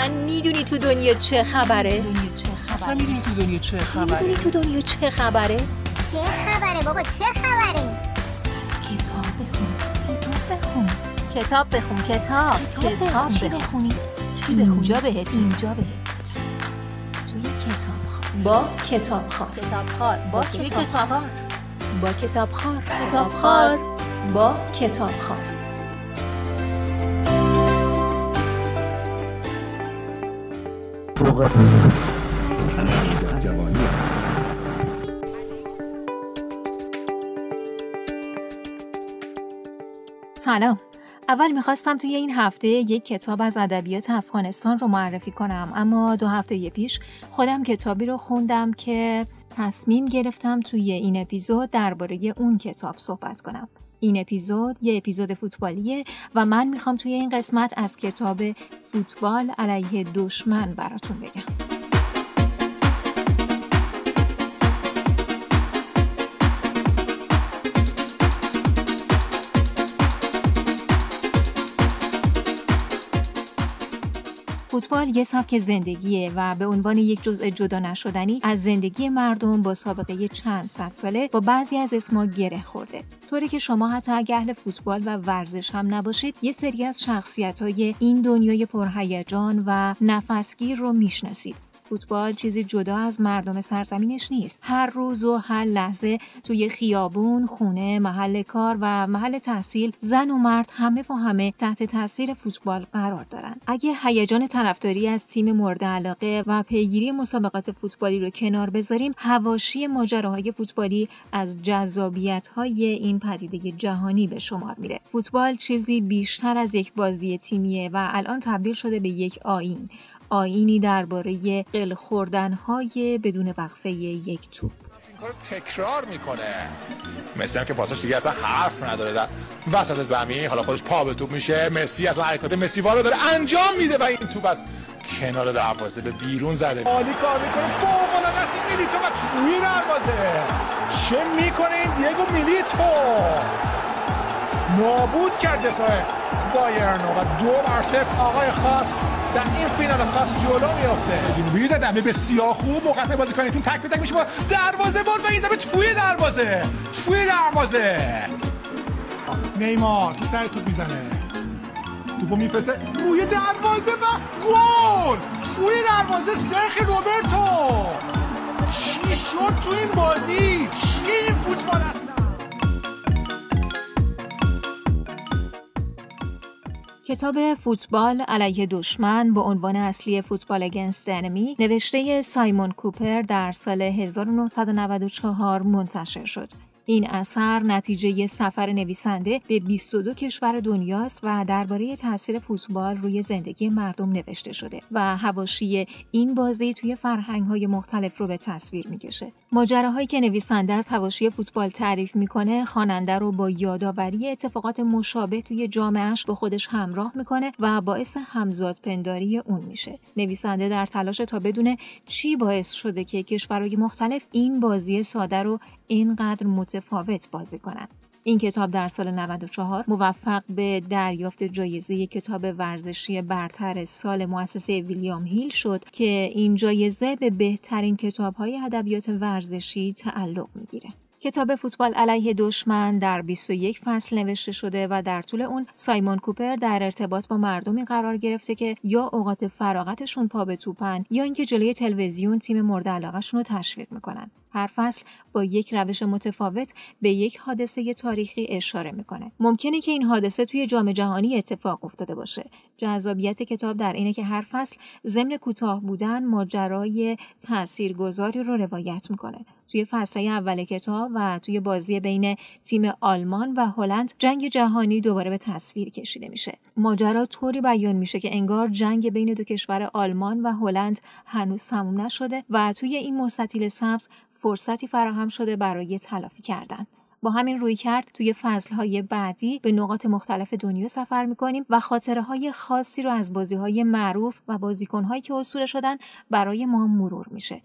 اصلا می‌دونی تو دنیا چه خبره؟ دنیا چه خبره؟ اصلا می‌دونی تو دنیا چه خبره؟ می‌دونی تو دنیا چه خبره؟ چه خبره بابا؟ چه خبره؟ از کتاب بخون از کتاب بخون. کتاب بخون کتاب کتاب چی بخونی؟ چی بخونی اینجا بهت اینجا بهت توی کتاب با کتاب خار کتاب خار با کتاب خار با کتاب خار کتاب خار با کتاب سلام. اول می‌خواستم توی این هفته یک کتاب از ادبیات افغانستان رو معرفی کنم اما دو هفته پیش خودم کتابی رو خوندم که تصمیم گرفتم توی این اپیزود درباره اون کتاب صحبت کنم. این اپیزود یه اپیزود فوتبالیه و من می‌خوام توی این قسمت از کتاب فوتبال علیه دشمن براتون بگم. فوتبال یه سبک زندگیه و به عنوان یک جزء جدا نشدنی از زندگی مردم با سابقه چند صد ساله با بعضی از اسما گره خورده. طوری که شما حتی اگه اهل فوتبال و ورزش هم نباشید یه سری از شخصیت های این دنیای پرهیجان و نفسگیر رو می‌شناسید. فوتبال چیزی جدا از مردم سرزمینش نیست. هر روز و هر لحظه توی خیابون خونه محل کار و محل تحصیل زن و مرد همه و همه تحت تاثیر فوتبال قرار دارن. اگه هیجان طرفداری از تیم مورد علاقه و پیگیری مسابقات فوتبالی رو کنار بذاریم هواشی ماجراهای فوتبالی از جذابیت های این پدیده جهانی به شمار میره. فوتبال چیزی بیشتر از یک بازی تیمیه و الان تبدیل شده به یک آین آینی درباره قل خوردن های بدون وقفه یک توپ. کارو تکرار می‌کنه. مسی هم که پاساش دیگه اصلا حرف نداره. در وسط زمین حالا خودش پا به توپ میشه. مسی از حرکات مسی رو داره انجام میده و این توپ از کنار دروازه به بیرون زده. عالی کار می‌کنه. فوق العاده است. میلیتو و توی دروازه. چه می‌کنه این دیگو میلیتو؟ نابود کرد دفاع بایرن و دو بر صفر. آقای خاص در این فینال خاص جلو میافته. جنوبی زدن به بسیار خوب. موقع بازی کنید تک به تک میشه دروازه بود و این زمین توی دروازه. توی دروازه. نیمار که سر توپ می‌زنه؟ توپو میفرسته. روی دروازه و گل! توی دروازه سرخ روبرتو. چی شد تو این بازی؟ چی کتاب فوتبال علیه دشمن با عنوان اصلی فوتبال اگنست انمی نوشته سایمون کوپر در سال 1994 منتشر شد. این اثر نتیجه سفر نویسنده به 22 کشور دنیاست و درباره تاثیر فوتبال روی زندگی مردم نوشته شده و هواشی این بازی توی فرهنگ های مختلف رو به تصویر می‌کشه. ماجراهایی که نویسنده از هواشی فوتبال تعریف می‌کنه خواننده رو با یادآوری اتفاقات مشابه توی جامعهش با خودش همراه می‌کنه و باعث همزاد پنداری اون میشه. نویسنده در تلاش تا بدونه چی باعث شده که کشورهای مختلف این بازی ساده رو اینقدر متفاوت بازی کنند. این کتاب در سال 94 موفق به دریافت جایزه کتاب ورزشی برتر سال مؤسسه ویلیام هیل شد که این جایزه به بهترین کتابهای ادبیات ورزشی تعلق می‌گیره. کتاب فوتبال علیه دشمن در 21 فصل نوشته شده و در طول اون سایمون کوپر در ارتباط با مردمی قرار گرفته که یا اوقات فراغتشون پا به توپن یا اینکه جلوی تلویزیون تیم مورد علاقهشون رو تشویق می‌کنن هر فصل با یک روش متفاوت به یک حادثه تاریخی اشاره می‌کنه. ممکنه که این حادثه توی جام جهانی اتفاق افتاده باشه. جذابیت کتاب در اینه که هر فصل ضمن کوتاه بودن ماجرای تاثیرگذاری رو روایت می‌کنه. توی فصل اول کتاب و توی بازی بین تیم آلمان و هلند جنگ جهانی دوباره به تصویر کشیده میشه. ماجرا طوری بیان میشه که انگار جنگ بین دو کشور آلمان و هلند هنوز تموم نشده و توی این مستطیل سبز فرصتی فراهم شده برای تلافی کردن. با همین روی کرد توی فصلهای بعدی به نقاط مختلف دنیا سفر می‌کنیم و خاطره های خاصی رو از بازی های معروف و بازیکنهایی که اصول شدن برای ما مرور میشه.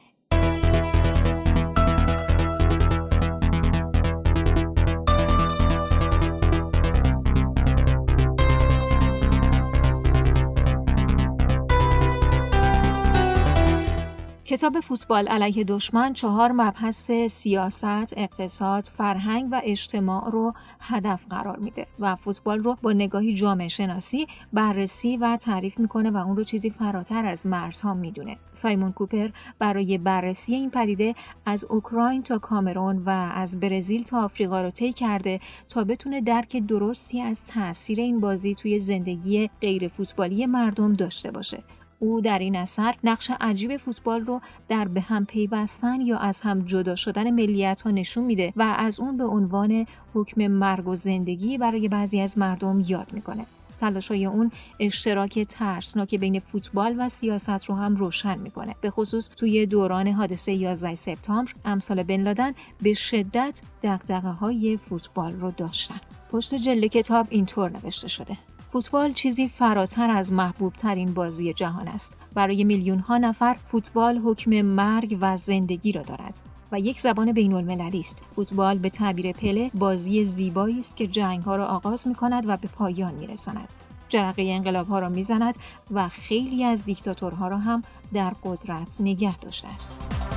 کتاب فوتبال علیه دشمن چهار مبحث سیاست، اقتصاد، فرهنگ و اجتماع رو هدف قرار میده و فوتبال رو با نگاهی جامعه شناسی بررسی و تعریف می‌کنه و اون رو چیزی فراتر از مرزها می‌دونه. سایمون کوپر برای بررسی این پدیده از اوکراین تا کامرون و از برزیل تا آفریقا رو طی کرده تا بتونه درک درستی از تاثیر این بازی توی زندگی غیر فوتبالی مردم داشته باشه. او در این اثر نقش عجیب فوتبال رو در به هم پیوستن یا از هم جدا شدن ملیت ها نشون میده و از اون به عنوان حکم مرگ و زندگی برای بعضی از مردم یاد می‌کنه. تلاشای اون اشتراک ترسناک بین فوتبال و سیاست رو هم روشن می‌کنه. به خصوص توی دوران حادثه 11 سپتامبر امثال بن لادن به شدت دقدقه های فوتبال رو داشتن. پشت جلد کتاب اینطور نوشته شده. فوتبال چیزی فراتر از محبوب ترین بازی جهان است. برای میلیون ها نفر فوتبال حکم مرگ و زندگی را دارد. و یک زبان بین المللی است. فوتبال به تعبیر پله بازی زیبایی است که جنگ ها را آغاز می کند و به پایان می رساند. جرقه انقلاب ها را می زند و خیلی از دیکتاتورها را هم در قدرت نگه داشته است.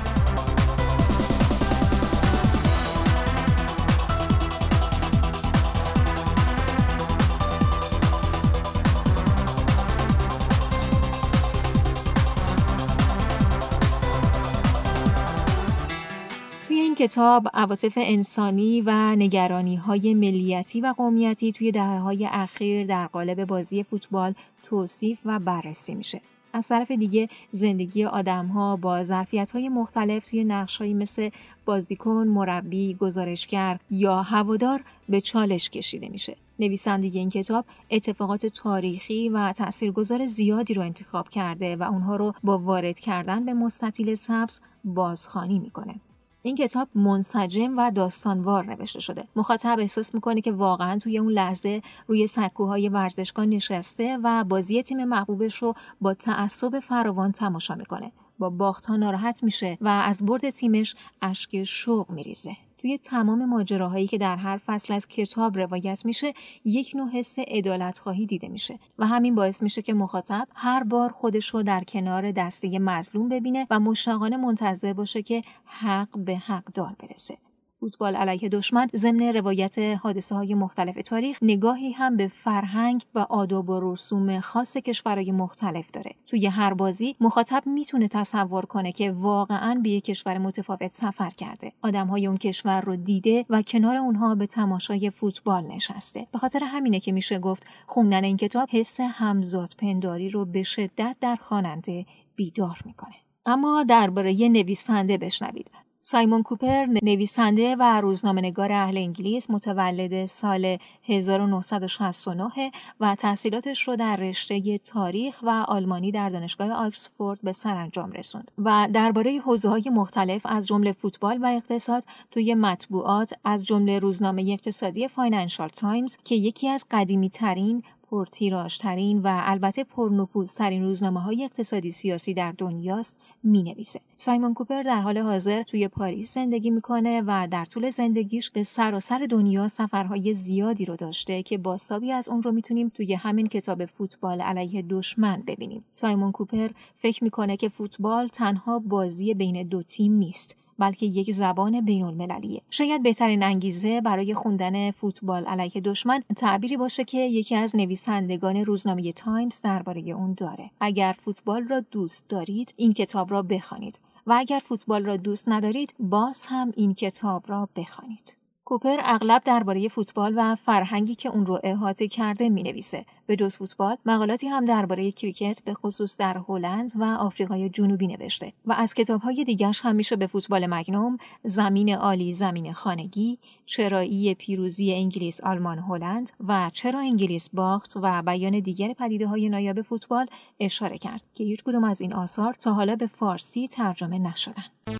کتاب عواطف انسانی و نگرانی های ملیتی و قومیتی توی دهه های اخیر در قالب بازی فوتبال توصیف و بررسی میشه. از طرف دیگه زندگی آدم ها با ظرفیت های مختلف توی نقش مثل بازیکن، مربی، گزارشگر یا هوادار به چالش کشیده میشه. نویسنده این کتاب اتفاقات تاریخی و تاثیرگذار زیادی رو انتخاب کرده و اونها رو با وارد کردن به مستطیل سبز بازخوانی می‌کنه. این کتاب منسجم و داستانوار نوشته شده. مخاطب احساس می‌کنه که واقعا توی اون لحظه روی سکوهای ورزشگاه نشسته و بازی تیم محبوبش رو با تعصب فراوان تماشا می‌کنه. با باخت ها ناراحت میشه و از برد تیمش اشک شوق میریزه. توی تمام ماجراهایی که در هر فصل از کتاب روایت میشه یک نوع حس عدالت خواهی دیده میشه و همین باعث میشه که مخاطب هر بار خودش رو در کنار دسته مظلوم ببینه و مشتاقانه منتظر باشه که حق به حق دار برسه. فوتبال علیه دشمن ضمن روایت حادثه های مختلف تاریخ نگاهی هم به فرهنگ و آداب و رسوم خاص کشورهای مختلف داره. توی هر بازی مخاطب می‌تونه تصور کنه که واقعا به یک کشور متفاوت سفر کرده. های اون کشور رو دیده و کنار اونها به تماشای فوتبال نشسته. به خاطر همینه که میشه گفت خوندن این کتاب حس همزاد پنداری رو به شدت در خواننده بیدار می‌کنه. اما درباره نویسنده بشنوید. سایمون کوپر نویسنده و روزنامه‌نگار اهل انگلیس متولد سال 1969 و تحصیلاتش رو در رشته تاریخ و آلمانی در دانشگاه آکسفورد به سرانجام رسوند و درباره حوزه‌های مختلف از جمله فوتبال و اقتصاد توی مطبوعات از جمله روزنامه اقتصادی فاینانشال تایمز که یکی از قدیمی ترین پرتیراژترین و البته پرنفوذترین روزنامه های اقتصادی سیاسی در دنیاست می نویسه. سایمون کوپر در حال حاضر توی پاریس زندگی می‌کنه و در طول زندگیش به سراسر دنیا سفرهای زیادی رو داشته که بازتابی از اون رو می‌تونیم توی همین کتاب فوتبال علیه دشمن ببینیم. سایمون کوپر فکر می‌کنه که فوتبال تنها بازی بین دو تیم نیست بلکه یک زبان بین المللیه شاید بهترین انگیزه برای خوندن فوتبال علیه دشمن تعبیری باشه که یکی از نویسندگان روزنامه تایمز درباره اون داره. اگر فوتبال را دوست دارید این کتاب را بخوانید. و اگر فوتبال را دوست ندارید باز هم این کتاب را بخوانید. کوپر اغلب درباره فوتبال و فرهنگی که اون رو احاطه کرده می نویسه. به جز فوتبال مقالاتی هم درباره کریکت به خصوص در هلند و آفریقای جنوبی نوشته و از کتابهای دیگرش هم میشه به فوتبال مگنوم، زمین عالی زمین خانگی، چرایی پیروزی انگلیس آلمان هلند و چرا انگلیس باخت و بیان دیگر پدیده های نایاب فوتبال اشاره کرد که هیچ کدوم از این آثار تا حالا به فارسی ترجمه نشدن.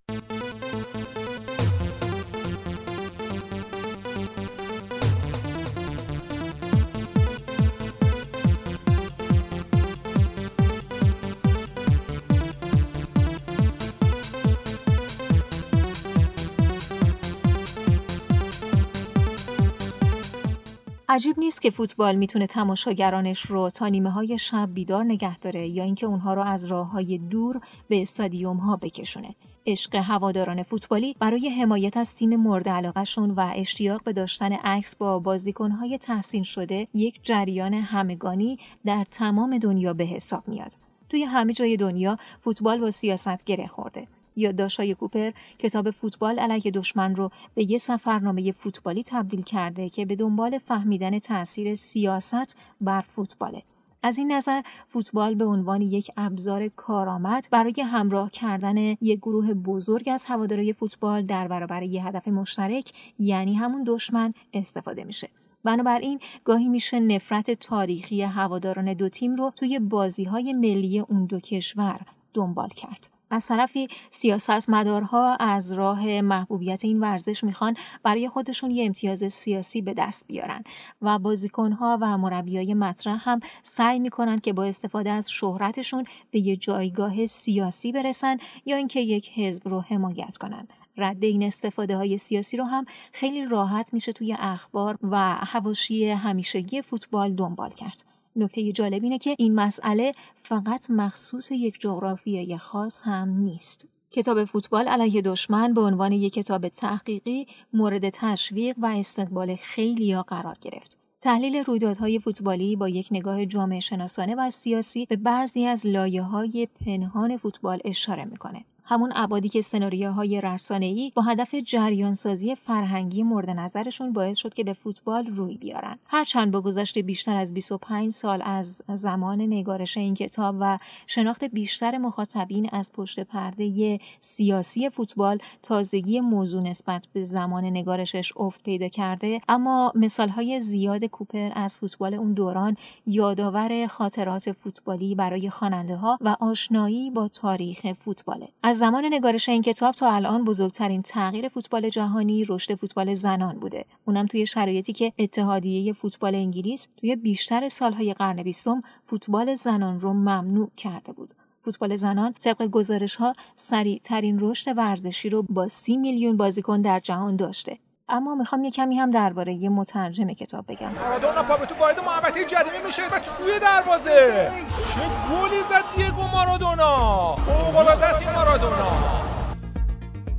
عجیب نیست که فوتبال می‌تونه تماشاگرانش رو تا نیمه های شب بیدار نگه داره یا اینکه اونها رو از راه های دور به استادیوم ها بکشونه. عشق هواداران فوتبالی برای حمایت از تیم مورد علاقهشون و اشتیاق به داشتن عکس با بازیکنهای تحسین شده یک جریان همگانی در تمام دنیا به حساب میاد. توی همه جای دنیا فوتبال با سیاست گره خورده. یادداشت‌های کوپر کتاب فوتبال علیه دشمن رو به یه سفرنامه فوتبالی تبدیل کرده که به دنبال فهمیدن تاثیر سیاست بر فوتباله. از این نظر فوتبال به عنوان یک ابزار کارآمد برای همراه کردن یک گروه بزرگ از هوادارهای فوتبال در برابر یک هدف مشترک یعنی همون دشمن استفاده میشه. بنابراین گاهی میشه نفرت تاریخی هواداران دو تیم رو توی بازی های ملی اون دو کشور دنبال کرد. از طرفی سیاستمدارها از راه محبوبیت این ورزش می‌خوان برای خودشون یه امتیاز سیاسی به دست بیارن و بازیکنها و مربیای مطرح هم سعی می‌کنن که با استفاده از شهرتشون به یه جایگاه سیاسی برسن یا اینکه یک حزب رو حمایت کنن رد این استفاده های سیاسی رو هم خیلی راحت میشه توی اخبار و حواشی همیشگی فوتبال دنبال کرد. نکته جالب اینه که این مسئله فقط مخصوص یک جغرافیای خاص هم نیست. کتاب فوتبال علیه دشمن به عنوان یک کتاب تحقیقی مورد تشویق و استقبال خیلی ها قرار گرفت. تحلیل رویدادهای فوتبالی با یک نگاه جامعه شناسانه و سیاسی به بعضی از لایه های پنهان فوتبال اشاره می‌کنه. همون ابعادی که سناریوهای رسانه‌ای با هدف جریانسازی فرهنگی مورد نظرشون باعث شد که به فوتبال روی بیارن. هرچند با گذشت بیشتر از 25 سال از زمان نگارش این کتاب و شناخت بیشتر مخاطبین از پشت پرده سیاسی فوتبال تازگی موضوع نسبت به زمان نگارشش افت پیدا کرده اما مثالهای زیاد کوپر از فوتبال اون دوران یادآور خاطرات فوتبالی برای خواننده ها و آشنایی با تاریخ فوتباله. از زمان نگارش این کتاب تا الان بزرگترین تغییر فوتبال جهانی رشد فوتبال زنان بوده. اونم توی شرایطی که اتحادیه فوتبال انگلیس توی بیشتر سالهای قرن بیستم فوتبال زنان رو ممنوع کرده بود. فوتبال زنان طبق گزارش ها سریع ترین رشد ورزشی رو با سی میلیون بازیکن در جهان داشته. اما می‌خوام یه کمی هم درباره یه مترجم کتاب بگم. مارادونا پا به تو وارد محوطه جریمه میشه و توی دروازه. چه گلی زد دیگو مارادونا؟ فوق‌العاده این مارادونا.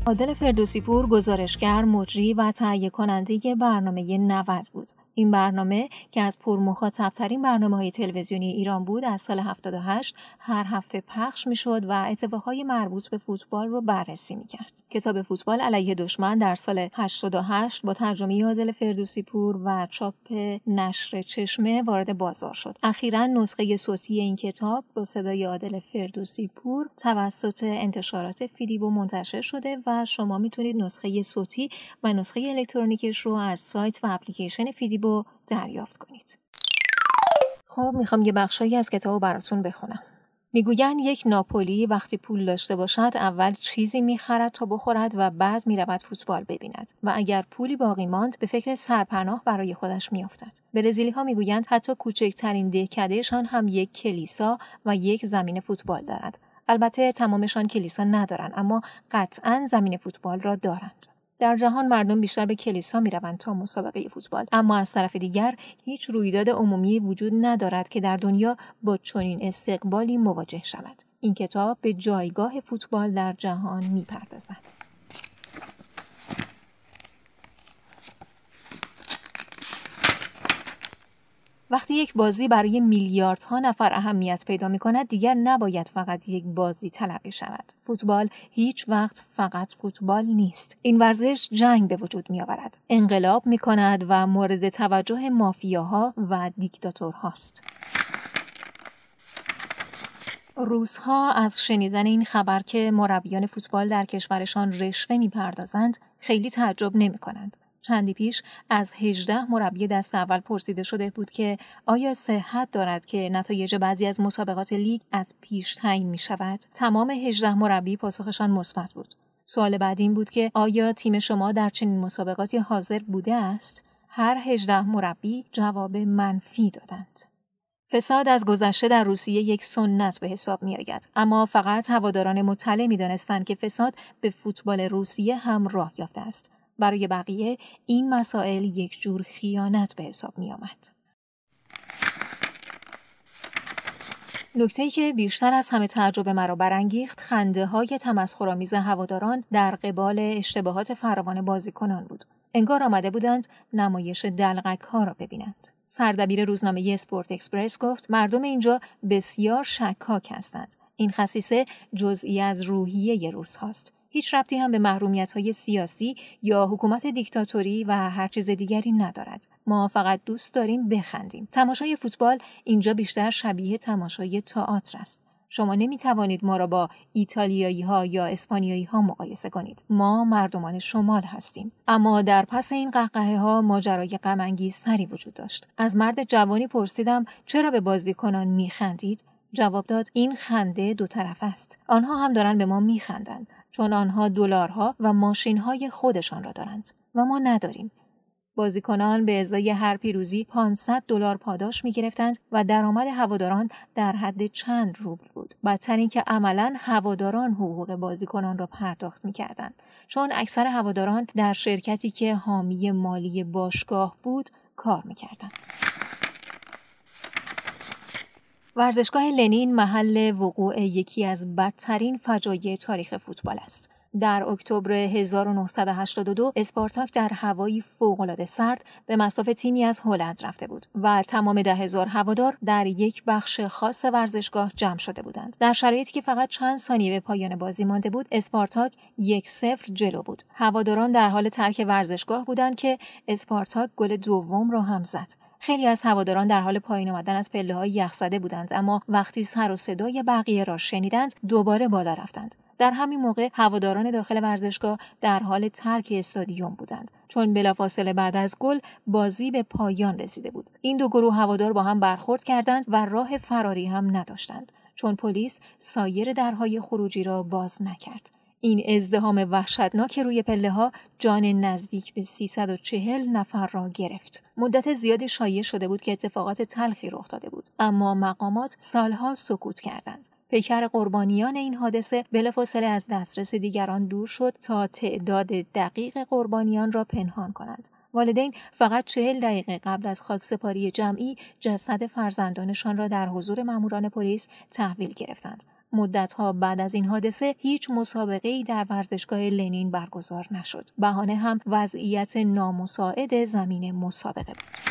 عادل فردوسی پور گزارشگر مجری و تهیه کننده برنامه 90 بود. این برنامه که از پرمخاطبترین برنامه های تلویزیونی ایران بود از سال 78 هر هفته پخش می شد و اتفاقهای مربوط به فوتبال رو بررسی می کرد. کتاب فوتبال علیه دشمن در سال 88 با ترجمه عادل فردوسی پور و چاپ نشر چشمه وارد بازار شد. اخیرا نسخه صوتی این کتاب با صدای عادل فردوسی پور توسط انتشارات فیدیبو منتشر شده و شما می‌تونید نسخه صوتی و نسخه الکترونیکش رو از سایت و اپلیکیشن فیدیبو دریافت کنید. خب می‌خوام یه بخشایی از کتاب براتون بخونم. می‌گویند یک ناپولی وقتی پول داشته باشد اول چیزی می‌خرد تا بخورد و بعد می‌رود فوتبال ببیند و اگر پولی باقی ماند به فکر سرپناه برای خودش میافتد برزیلی ها می‌گویند حتی کوچکترین دهکدهشان هم یک کلیسا و یک زمین فوتبال دارد البته تمامشان کلیسا ندارند اما قطعا زمین فوتبال را دارند در جهان مردم بیشتر به کلیسا می روند تا مسابقه فوتبال. اما از طرف دیگر هیچ رویداد عمومی وجود ندارد که در دنیا با چنین استقبالی مواجه شود. این کتاب به جایگاه فوتبال در جهان می وقتی یک بازی برای میلیاردها نفر اهمیت پیدا می کند دیگر نباید فقط یک بازی تلقی شود. فوتبال هیچ وقت فقط فوتبال نیست. این ورزش جنگ به وجود می آورد. انقلاب می کند و مورد توجه مافیاها و دیکتاتورهاست. روزها از شنیدن این خبر که مربیان فوتبال در کشورشان رشوه می‌پردازند خیلی تعجب نمی کنند. چندی پیش از 18 مربی دست اول پرسیده شده بود که آیا صحت دارد که نتایج بعضی از مسابقات لیگ از پیش تعیین می شود؟ تمام 18 مربی پاسخشان مثبت بود. سوال بعد این بود که آیا تیم شما در چنین مسابقاتی حاضر بوده است؟ هر 18 مربی جواب منفی دادند. فساد از گذشته در روسیه یک سنت به حساب می آید. اما فقط هواداران مطلع می دانستند که فساد به فوتبال روسیه هم راه یافته است. برای بقیه این مسائل یک جور خیانت به حساب می آمد. نکته که بیشتر از همه تعجب مرا برانگیخت خنده های تمسخرآمیز هواداران در قبال اشتباهات فراوان بازیکنان بود. انگار آمده بودند نمایش دلغک ها را ببینند. سردبیر روزنامه اسپورت اکسپرس گفت مردم اینجا بسیار شکاک هستند. این خصیصه جزئی از روحیه روس هاست. هیچ ربطی هم به محرومیت های سیاسی یا حکومت دیکتاتوری و هر چیز دیگری ندارد. ما فقط دوست داریم بخندیم. تماشای فوتبال اینجا بیشتر شبیه تماشای تئاتر است. شما نمی توانید ما را با ایتالیایی ها یا اسپانیایی ها مقایسه کنید. ما مردمان شمال هستیم. اما در پس این قهقه ها ماجرای غم سری وجود داشت. از مرد جوانی پرسیدم چرا به بازیکنان می خندید؟ جواب داد این خنده دو طرف است. آنها هم دارن به ما می خندند. چون آنها دلارها و ماشینهای خودشان را دارند و ما نداریم. بازیکنان به ازای هر پیروزی 500 دلار پاداش می گرفتند و درآمد هواداران در حد چند روبل بود. بدتر اینکه عملا هواداران حقوق بازیکنان را پرداخت می کردند. چون اکثر هواداران در شرکتی که حامی مالی باشگاه بود کار می کردند. ورزشگاه لنین محل وقوع یکی از بدترین فجایع تاریخ فوتبال است. در اکتبر 1982 اسپارتاک در هوایی فوق‌العاده سرد به مصاف تیمی از هلند رفته بود و تمام ده هزار هوادار در یک بخش خاص ورزشگاه جمع شده بودند. در شرایطی که فقط چند ثانیه به پایان بازی مانده بود، اسپارتاک یک صفر جلو بود. هواداران در حال ترک ورزشگاه بودند که اسپارتاک گل دوم را هم زد. خیلی از هواداران در حال پایین آمدن از پله های یخ بودند اما وقتی سر و صدای بقیه را شنیدند دوباره بالا رفتند. در همین موقع هواداران داخل ورزشگاه در حال ترک استادیوم بودند چون بلافاصله بعد از گل بازی به پایان رسیده بود. این دو گروه هوادار با هم برخورد کردند و راه فراری هم نداشتند چون پلیس سایر درهای خروجی را باز نکرد. این ازدهام وحشتناک روی پله ها جان نزدیک به 340 نفر را گرفت. مدت زیادی شایع شده بود که اتفاقات تلخی رخ داده بود اما مقامات سالها سکوت کردند. پیکر قربانیان این حادثه بلافاصله از دسترس دیگران دور شد تا تعداد دقیق قربانیان را پنهان کنند. والدین فقط چهل دقیقه قبل از خاکسپاری جمعی جسد فرزندانشان را در حضور ماموران پلیس تحویل گرفتند. مدتها بعد از این حادثه هیچ مسابقه ای در ورزشگاه لنین برگزار نشد. بهانه هم وضعیت نامساعد زمین مسابقه بود.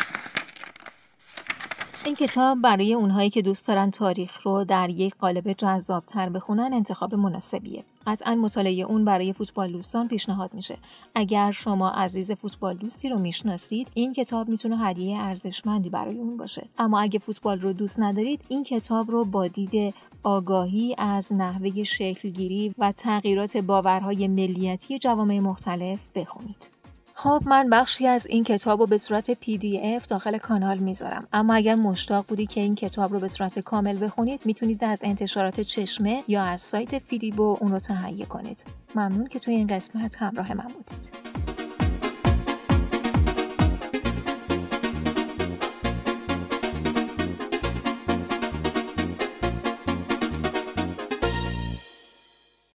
این کتاب برای اونهایی که دوست دارن تاریخ رو در یک قالب جذابتر بخونن انتخاب مناسبیه. قطعا مطالعه اون برای فوتبال دوستان پیشنهاد میشه. اگر شما عزیز فوتبال دوستی رو می‌شناسید، این کتاب می‌تونه هدیه ارزشمندی برای اون باشه. اما اگه فوتبال رو دوست ندارید، این کتاب رو با دید آگاهی از نحوه شکلگیری و تغییرات باورهای ملیتی جوامع مختلف بخونید. خب من بخشی از این کتاب رو به صورت PDF داخل کانال می‌ذارم. اما اگر مشتاق بودید که این کتاب رو به صورت کامل بخونید می‌تونید از انتشارات چشمه یا از سایت فیدیبو اون رو تهیه کنید. ممنون که توی این قسمت همراه من بودید.